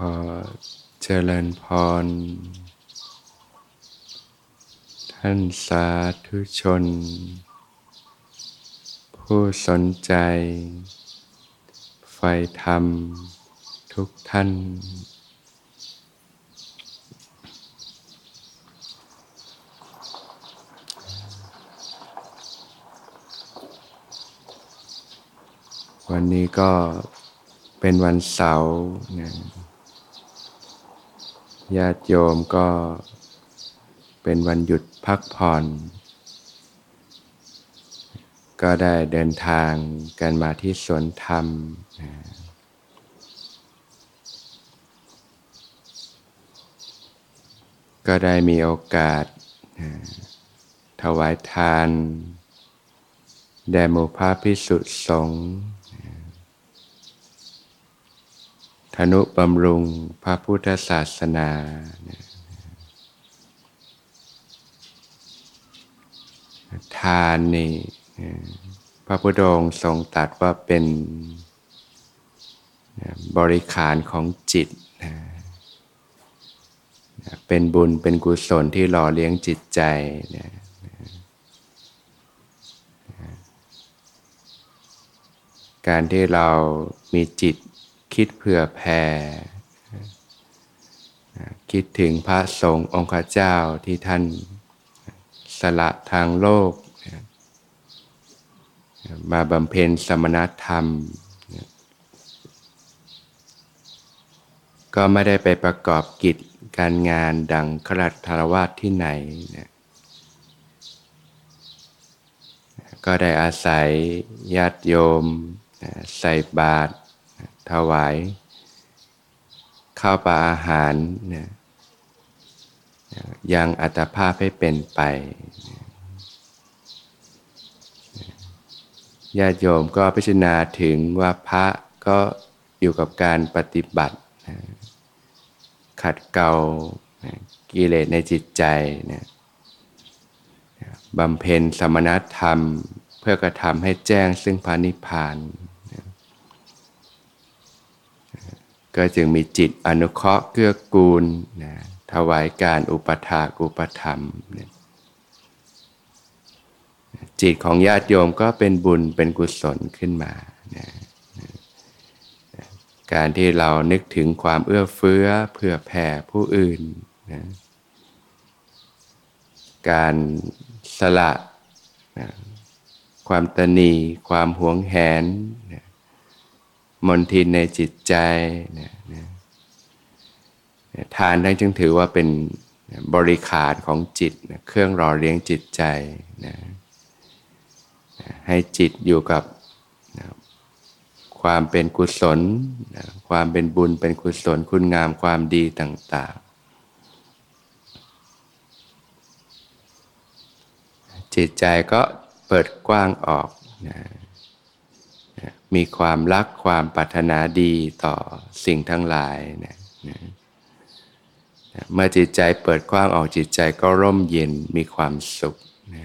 ขอเจริญพร ท่านสาธุชน ผู้สนใจ ไฟธรรมทุกท่าน วันนี้ก็เป็นวันเสาร์นะ ญาติโยมก็เป็นวันหยุดพักผ่อน ก็ได้เดินทางกันมาที่สวนธรรม ก็ได้มีโอกาส ถวายทาน แด่หมู่พระพิสุสงฆ์ ธนุบำรุงพระพุทธศาสนา ทานนี่พระพุทธองค์ทรงตรัสว่าเป็นบริขารของจิต เป็นบุญเป็นกุศลที่หล่อเลี้ยงจิตใจ การที่เรามีจิต คิดเผื่อแผ่คิดถึงพระสงฆ์องค์เจ้าที่ท่านสละทางโลก มาบำเพ็ญสมณธรรม ก็ไม่ได้ไปประกอบกิจการงานดังขรัตธารวาสที่ไหนก็ได้อาศัยญาติโยมใส่บาตร ถวาย ข้าวปลาอาหารนี่ยยังอัตภาพให้เป็นไปญาติโยมก็พิจารณาถึงว่าพระก็อยู่กับการปฏิบัติขัดเกลากิเลสในจิตใจนี่ยบำเพ็ญสมณธรรมเพื่อกระทำให้แจ้งซึ่งพานิพพาน ก็จึงมีจิตอนุเคราะห์เกื้อกูลนะถวายการอุปถากอุปธรรมนะจิตของญาติโยมก็เป็นบุญเป็นกุศลขึ้นมานะการที่เรานึกถึงความเอื้อเฟื้อเพื่อแผ่ผู้อื่นนะการสละนะความตนีความหวงแหนนะ มนทินในจิตใจนะนะทานนั้นจึงถือว่าเป็นบริขารของจิตนะเครื่องรอเลี้ยงจิตใจนะให้จิตอยู่กับนะความเป็นกุศลนะความเป็นบุญเป็นกุศลคุณงามความดีต่าง ๆ จิตใจก็เปิดกว้างออกนะ มีความรักความปรารถนาดีต่อสิ่งทั้งหลายนะนะเมื่อจิตใจเปิดกว้างออกจิตใจก็ร่มเย็นมีความสุขนะ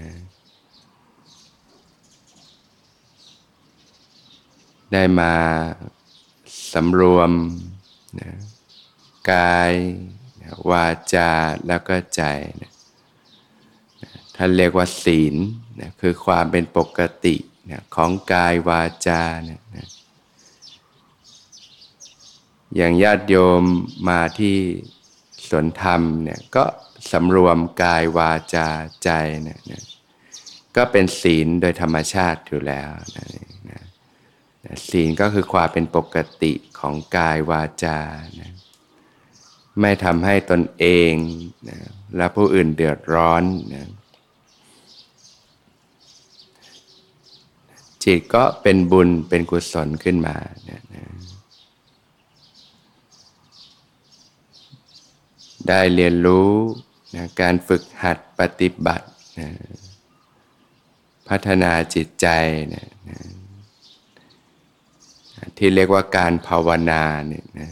ได้มาสำรวมนะกายนะวาจาแล้วก็ใจนะท่านเรียกว่าศีลนะคือความเป็นปกติ นะของกายวาจานะนะอย่างญาติโยมมาที่สวนธรรมเนี่ยก็สำรวมกายวาจาใจเนี่ยนะก็เป็นศีลโดยธรรมชาติอยู่แล้วนะนะศีลก็คือความเป็นปกติของกายวาจานะไม่ทำให้ตนเองนะและผู้อื่นเดือดร้อนนะ จิตก็เป็นบุญเป็นกุศลขึ้นมานะนะได้เรียนรู้นะการฝึกหัดปฏิบัตินะพัฒนาจิตใจนะนะที่เรียกว่าการภาวนาเนี่ยนะ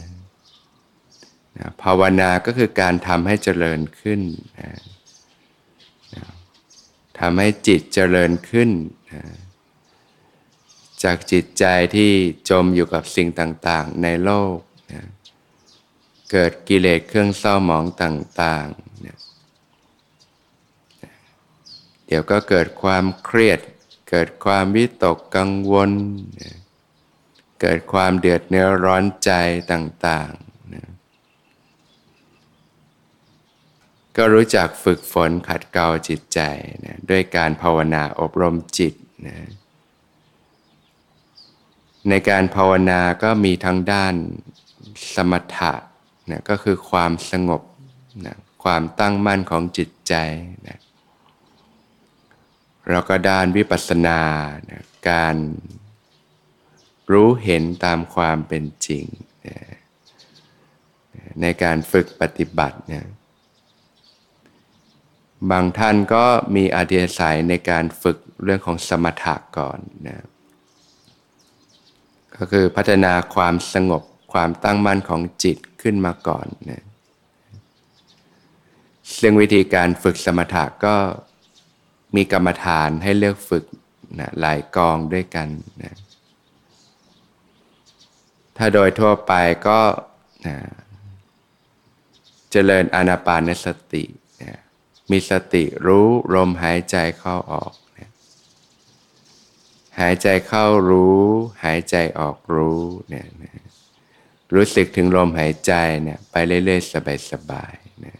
นะภาวนาก็คือการทำให้เจริญขึ้นนะนะทำให้จิตเจริญขึ้นนะ จากจิตใจที่จมอยู่กับสิ่งต่างๆ ในโลกนะเกิดกิเลสเครื่องเศร้าหมองต่างๆเนี่ยเดี๋ยวก็เกิดความเครียด เกิดความวิตกกังวลเกิดความเดือดเนื้อร้อนใจต่างๆนะก็รู้จักฝึกฝนขัดเกลาจิตใจนะด้วยการภาวนาอบรมจิตนะ ในการภาวนาก็มีทั้งด้านสมถะนะก็คือความสงบนะความตั้งมั่นของจิตใจนะแล้วก็ด้านวิปัสสนานะการรู้เห็นตามความเป็นจริงนะในการฝึกปฏิบัตินะบางท่านก็มีอาเดียสัยในการฝึกเรื่องของสมถะก่อนนะ ก็คือพัฒนาความสงบความตั้งมั่นของจิตขึ้นมาก่อนนะซึ่งวิธีการฝึกสมถะก็มีกรรมฐานให้เลือกฝึกนะหลายกองด้วยกันนะถ้าโดยทั่วไปก็นะเจริญอานาปานสตินะมีสติรู้ลมหายใจเข้าออก หายใจเข้ารู้ หายใจออกรู้เนี่ยนะรู้สึกถึงลมหายใจเนี่ยไปเรื่อยๆ สบายๆนะ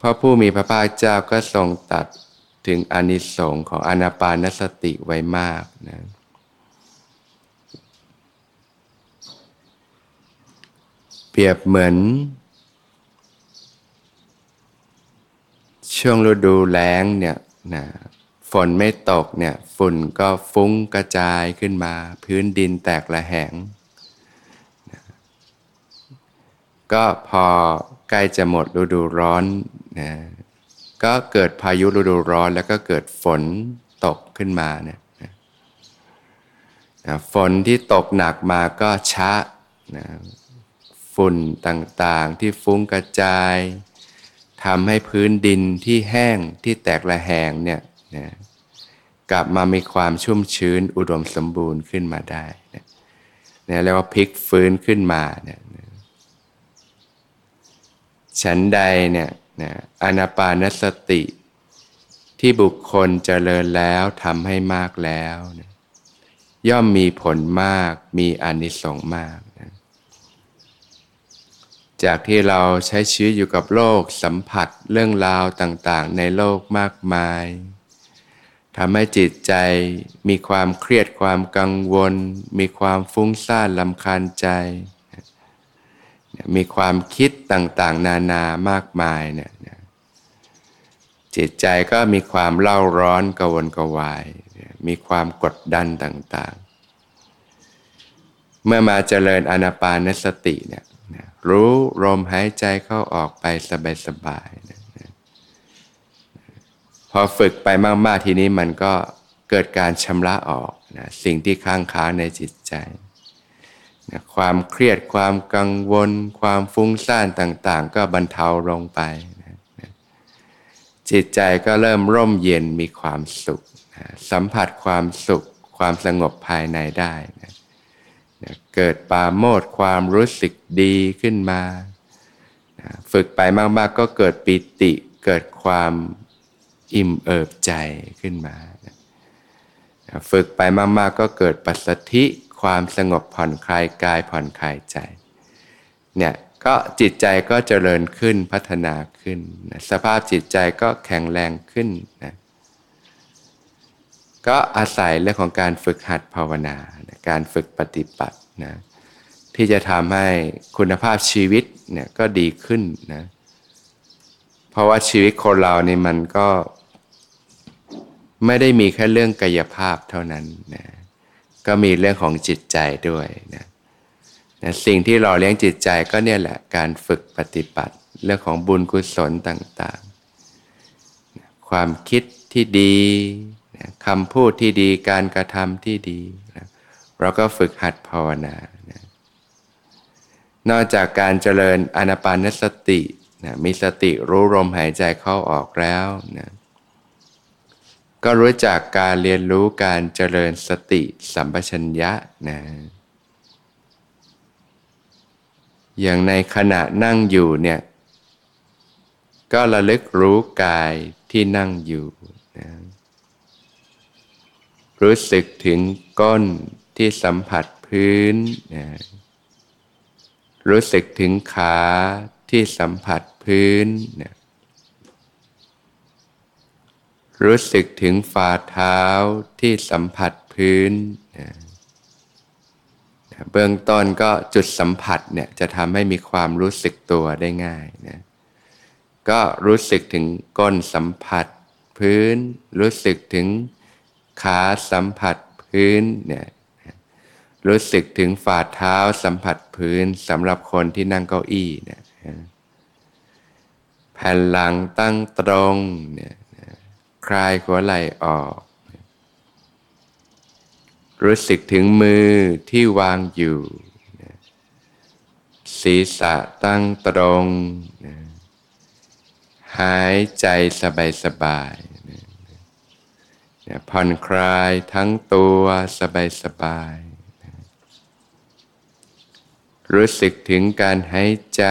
พระผู้มีพระภาคเจ้าก็ทรงตัดถึงอนิสงค์ของอนาปานสติไว้มากนะเปรียบเหมือน ช่วงฤดูแล้งเนี่ย นะฝนไม่ตกเนี่ยฝุ่นก็ฟุ้งกระจายขึ้นมา พื้นดินแตกระแหงนะก็พอใกล้จะหมดฤดูร้อนนะก็เกิดพายุฤดูร้อนแล้วก็เกิดฝนตกขึ้นมาเนี่ยนะฝนที่ตกหนักมาก็ชะนะฝุ่นต่างๆที่ฟุ้งกระจาย ทำให้พื้นดินที่แห้งที่แตกระแหงเนี่ยนะกลับมามีความชุ่มชื้นอุดมสมบูรณ์ขึ้นมาได้นะนะเรียกว่าพลิกฟื้นขึ้นมาเนี่ยนะฉันใดเนี่ยนะอนาปานสติ ที่บุคคลเจริญแล้วทำให้มากแล้วนะย่อมมีผลมากมีอานิสงส์มาก จากที่เราใช้ชีวิตอยู่กับโลกสัมผัสเรื่องราวต่างๆ ในโลกมากมายทำให้จิตใจมีความเครียดความกังวล มีความฟุ้งซ่านลำคาญใจ มีความคิดต่างๆ นานามากมายเนี่ยจิตใจก็มีความเล่าร้อนกวนกวาย มีความกดดันต่างๆ เมื่อมาเจริญอนาปานสติเนี่ย รู้ลมหายใจเข้าออกไปสบายๆนะพอฝึกไปมากๆทีนี้มันก็เกิดการชำระออกนะสิ่งที่ค้างค้างในจิตใจนะความเครียดความกังวล ความฟุ้งซ่านต่าง ๆ ก็บรรเทาลงไปนะนะจิตใจก็เริ่มร่มเย็นมีความสุขนะสัมผัสความสุข ความสงบภายในได้นะนะ เกิดปาโมดความรู้สึกดีขึ้นมานะฝึกไปมาก ๆ ก็เกิดปิติเกิดความอิ่มเอิบใจขึ้นมาฝึกไปมาก ๆ ก็เกิดปัสสธิความสงบผ่อนคลายกายผ่อนคลายใจเนี่ยก็จิตใจก็เจริญขึ้นพัฒนาขึ้นนะสภาพจิตใจก็แข็งแรงขึ้นนะก็อาศัยเรื่องของการฝึกหัดภาวนา การฝึกปฏิบัตินะที่จะทำให้คุณภาพชีวิตเนี่ยก็ดีขึ้นนะเพราะว่าชีวิตคนเรานี่มันก็ไม่ได้มีแค่เรื่องกายภาพเท่านั้นนะก็มีเรื่องของจิตใจด้วยนะนะสิ่งที่เราเลี้ยงจิตใจก็เนี่ยแหละการฝึกปฏิบัติ เรื่องของบุญกุศลต่างๆ ความคิดที่ดีคำพูดที่ดีการกระทำที่ดีนะ เราก็ฝึกหัดภาวนานะนอกจากการเจริญอนาปานสตินะมีสติรู้ลมหายใจเข้าออกแล้วนะก็รู้จักการเรียนรู้การเจริญสติสัมปชัญญะนะอย่างในขณะนั่งอยู่เนี่ยก็ระลึกรู้กายที่นั่งอยู่นะรู้สึกถึงก้น ที่สัมผัสพื้นนะรู้สึกถึงขาที่สัมผัสพื้นนะรู้สึกถึงฝ่าเท้าที่สัมผัสพื้นนะเบื้องต้นก็จุดสัมผัสเนี่ยจะทำให้มีความรู้สึกตัวได้ง่ายนะก็รู้สึกถึงก้นสัมผัสพื้น รู้สึกถึงขาสัมผัสพื้นเนี่ย รู้สึกถึงฝ่าเท้าสัมผัสพื้นสำหรับคนที่นั่งเก้าอี้เนี่ยแผ่นหลังตั้งตรงเนี่ยคลายหัวไหล่ออก รู้สึกถึงมือที่วางอยู่ ศีรษะตั้งตรง หายใจสบายสบายผ่อนคลายทั้งตัวสบายสบาย รู้สึกถึงการหายใจ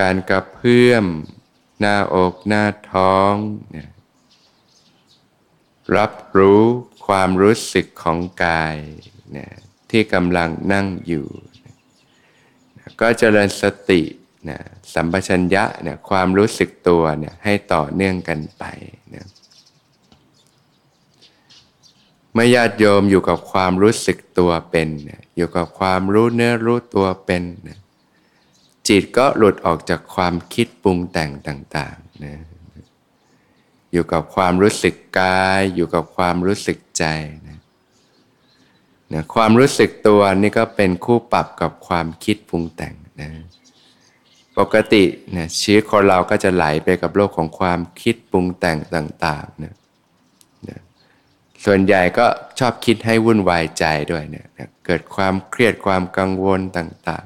การกระเพื่อม หน้าอกหน้าท้อง รับรู้ความรู้สึกของกายที่กำลังนั่งอยู่ ก็เจริญสติสัมปชัญญะความรู้สึกตัวให้ต่อเนื่องกันไปนะ เมื่อญาติโยมอยู่กับความรู้สึกตัวเป็น อยู่กับความรู้เนื้อรู้ตัวเป็น จิตก็หลุดออกจากความคิดปรุงแต่งต่างๆนะอยู่กับความรู้สึกกาย อยู่กับความรู้สึกใจนะนะความรู้สึกตัวนี่ก็เป็นคู่ปรับกับความคิดปรุงแต่งนะปกตินี่ยชีวิตคนเราก็จะไหลไปกับโลกของความคิดปรุงแต่งต่างๆนี่ย ส่วนใหญ่ก็ชอบคิดให้วุ่นวายใจด้วยเนี่ยเกิดความเครียดความกังวลต่าง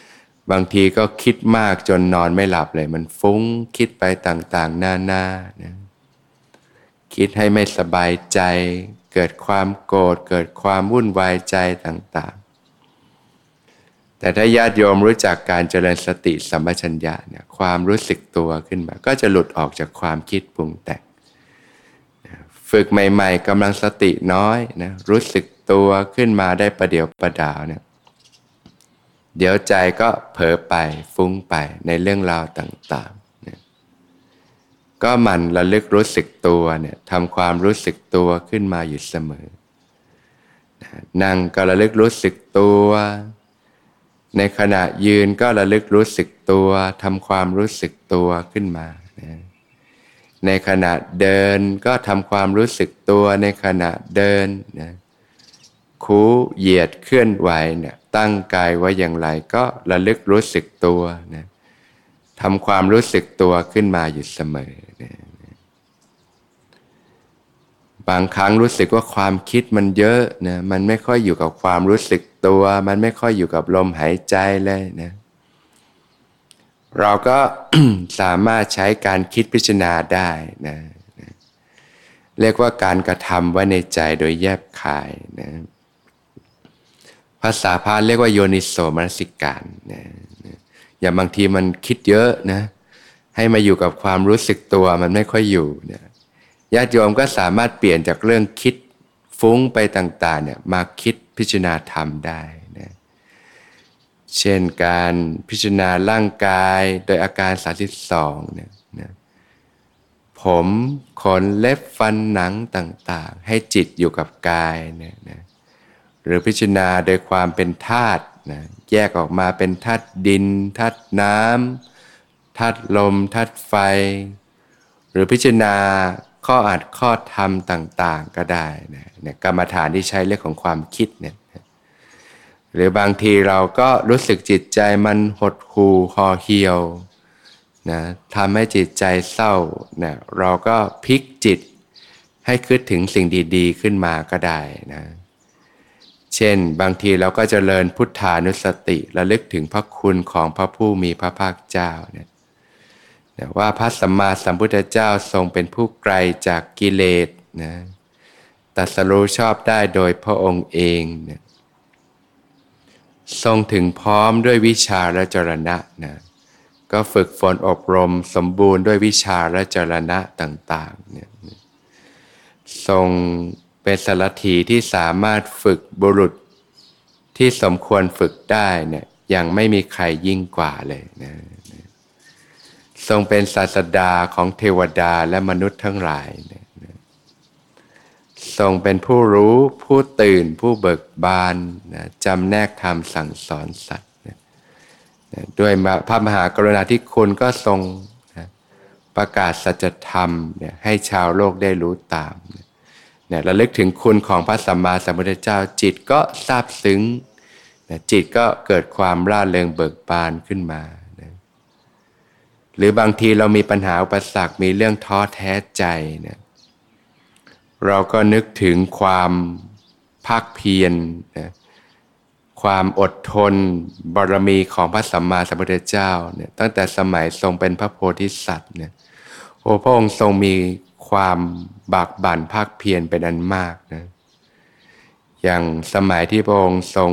ๆ บางทีก็คิดมากจนนอนไม่หลับเลย มันฟุ้งคิดไปต่างๆ หน้าๆนะคิดให้ไม่สบายใจ เกิดความโกรธเกิดความวุ่นวายใจต่างๆ แต่ถ้าญาติโยมรู้จักการเจริญสติสัมปชัญญะเนี่ยความรู้สึกตัวขึ้นมา ก็จะหลุดออกจากความคิดปรุงแต่ง ฝึกใหม่ๆกำลังสติน้อยนะรู้สึกตัวขึ้นมาได้ประเดี๋ยวประดาวเนี่ยเดี๋ยวใจก็เผลอไปฟุ้งไปในเรื่องราวต่างๆนี่ยก็มันระลึกรู้สึกตัวเนี่ยทำความรู้สึกตัวขึ้นมาอยู่เสมอนั่งก็ระลึกรู้สึกตัว ในขณะยืนก็ระลึกรู้สึกตัวทำความรู้สึกตัวขึ้นมา ในขณะเดินก็ทำความรู้สึกตัวในขณะเดินนะคูเหยียดเคลื่อนไหวเนี่ยตั้งกายไว้อย่างไรก็ระลึกรู้สึกตัวนะทำความรู้สึกตัวขึ้นมาอยู่เสมอนะบางครั้งรู้สึกว่าความคิดมันเยอะนะมันไม่ค่อยอยู่กับความรู้สึกตัว มันไม่ค่อยอยู่กับลมหายใจเลยนะ เราก็สามารถใช้การคิดพิจารณาได้นะเรียกว่าการกระทำไว้ในใจโดยแยบคายนะภาษาพาเรียกว่าโยนิโสมนสิการนะนะอย่างบางทีมันคิดเยอะนะ ให้มาอยู่กับความรู้สึกตัวมันไม่ค่อยอยู่นะญาติโยมก็สามารถเปลี่ยนจากเรื่องคิดฟุ้งไปต่างๆเนี่ยมาคิดพิจารณาธรรมได้ เช่นการพิจารณาร่างกายโดยอาการ 32เนี่ยนะผมขนเล็บฟันหนังต่างๆ ให้จิตอยู่กับกายเนี่ยนะหรือพิจารณาโดยความเป็นธาตุนะแยกออกมาเป็นธาตุดินธาตุน้ำธาตุลมธาตุไฟ หรือพิจารณาข้ออัดข้อธรรมต่าง ๆ ก็ได้นะนี่ยกรรมฐานที่ใช้เรื่องของความคิดเนี่ย หรือบางทีเราก็รู้สึกจิตใจมันหดหู่ห่อเหี่ยวนะทำให้จิตใจเศร้าเนี่ยเราก็พลิกจิตให้คิดถึงสิ่งดีๆขึ้นมาก็ได้นะเช่น บางทีเราก็จเจริญพุทธานุสติระลึกถึงพระคุณของพระผู้มีพระภาคเจ้าเนี่ยว่าพระสัมมาสัมพุทธเจ้าทรงเป็นผู้ไกลจากกิเลสนะตัสรู้ชอบได้โดยพระองค์เองนะ ทรงถึงพร้อมด้วยวิชาและจรณะนะก็ฝึกฝนอบรมสมบูรณ์ด้วยวิชาและจรณะต่างๆเนี่ยทรงเป็นสารถีที่สามารถฝึกบุรุษที่สมควรฝึกได้เนี่ยยังไม่มีใครยิ่งกว่าเลยนะทรงเป็นศาสดาของเทวดาและมนุษย์ทั้งหลายนะ ทรงเป็นผู้รู้ผู้ตื่นผู้เบิกบานนะจำแนกธรรมสั่งสอนสัตว์นะนะด้วยพระมหากรุณาธิคุณก็ทรงนะประกาศสัจธรรมนี่ยให้ชาวโลกได้รู้ตามนี่ยระลึกถึงคุณของพระสัมมาสัมพุทธเจ้าจิตก็ซาบซึ้งนะจิตก็เกิดความร่าเริงเบิกบานขึ้นมานะหรือบางทีเรามีปัญหาอุปสรรคมีเรื่องท้อแท้ใจนี่ย เราก็นึกถึงความภาคเพียรนะความอดทนบารมีของพระสัมมาสัมพุทธเจ้าเนี่ยตั้งแต่สมัยทรงเป็นพระโพธิสัตว์เนี่ยโอ้พระองค์ทรงมีความบากบั่นภาคเพียรเป็นอันมากนะอย่างสมัยที่พระองค์ทรง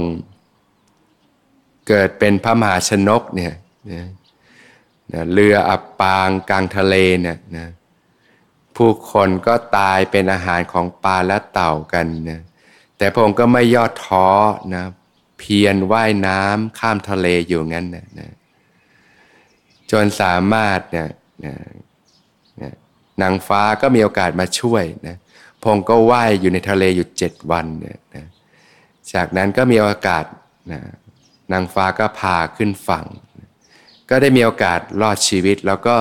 เกิดเป็นพระมหาชนกเนี่ยนะเรืออับปางกลางทะเลเนี่ยนะ ผู้คนก็ตายเป็นอาหารของปลาและเต่ากันนะแต่พระองค์ก็ไม่ย่อท้อนะเพียรว่ายน้ำข้ามทะเลอยู่งั้นนะนะจนสามารถเนี่ยนะนะนางฟ้าก็มีโอกาสมาช่วยนะพงก็ว่ายอยู่ในทะเลอยู่เจ็ดวันเนี่ยนะจากนั้นก็มีโอกาสนะนางฟ้าก็พาขึ้นฝั่ง ก็ได้มีโอกาสรอดชีวิตแล้วก็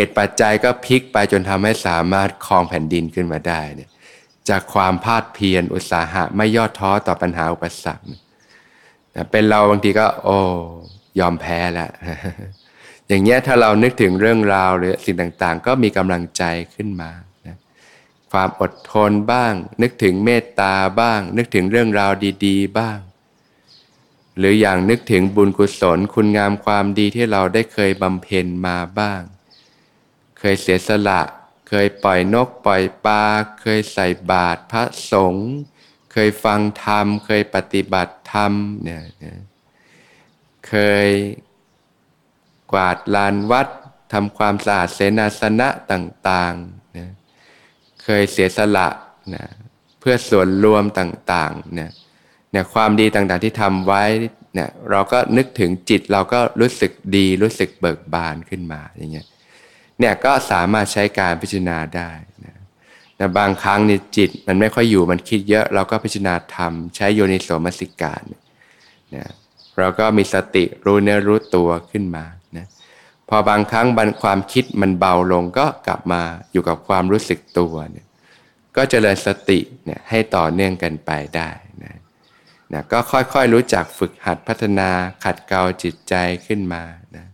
เหตุปัจจัยก็พลิกไปจนทำให้สามารถครองแผ่นดินขึ้นมาได้เนี่ยจากความพาดเพียรอุตสาหะไม่ย่อท้อต่อปัญหาอุปสรรคเป็นเราบางทีก็ โอ้ยอมแพ้แล้วอย่างเงี้ยถ้าเรานึกถึงเรื่องราวหรือสิ่งต่างๆ ก็มีกำลังใจขึ้นมานะความอดทนบ้าง นึกถึงเมตตาบ้าง นึกถึงเรื่องราวดี ๆ บ้าง หรืออย่างนึกถึงบุญกุศลคุณงามความดีที่เราได้เคยบำเพ็ญมาบ้าง เคยเสียสละ เคยปล่อยนกปล่อยปลา เคยใส่บาตรพระสงฆ์ เคยฟังธรรม เคยปฏิบัติธรรมเนี่ยเคยกวาดลานวัดทำความสะอาดเสนาสนะต่างๆนะเคยเสียสละนะเพื่อส่วนรวมต่างๆเนี่ยเนี่ยความดีต่างๆที่ทำไว้เนี่ยเราก็นึกถึงจิตเราก็รู้สึกดีรู้สึกเบิกบานขึ้นมาอย่างเงี้ย เนี่ยก็สามารถใช้การพิจารณาได้นะแต่บางครั้งนี่จิตมันไม่ค่อยอยู่มันคิดเยอะ เราก็พิจารณาทำใช้โยนิโสมสิการนะเราก็มีสติรู้เนื้อรู้ตัวขึ้นมานะพอบางครั้งบันความคิดมันเบาลงก็กลับมาอยู่กับความรู้สึกตัวเนี่ยก็จเจริญสติเนี่ยให้ต่อเนื่องกันไปได้นะนะก็ค่อยๆรู้จักฝึกหัดพัฒนาขัดเกลาจิตใจขึ้นมานะ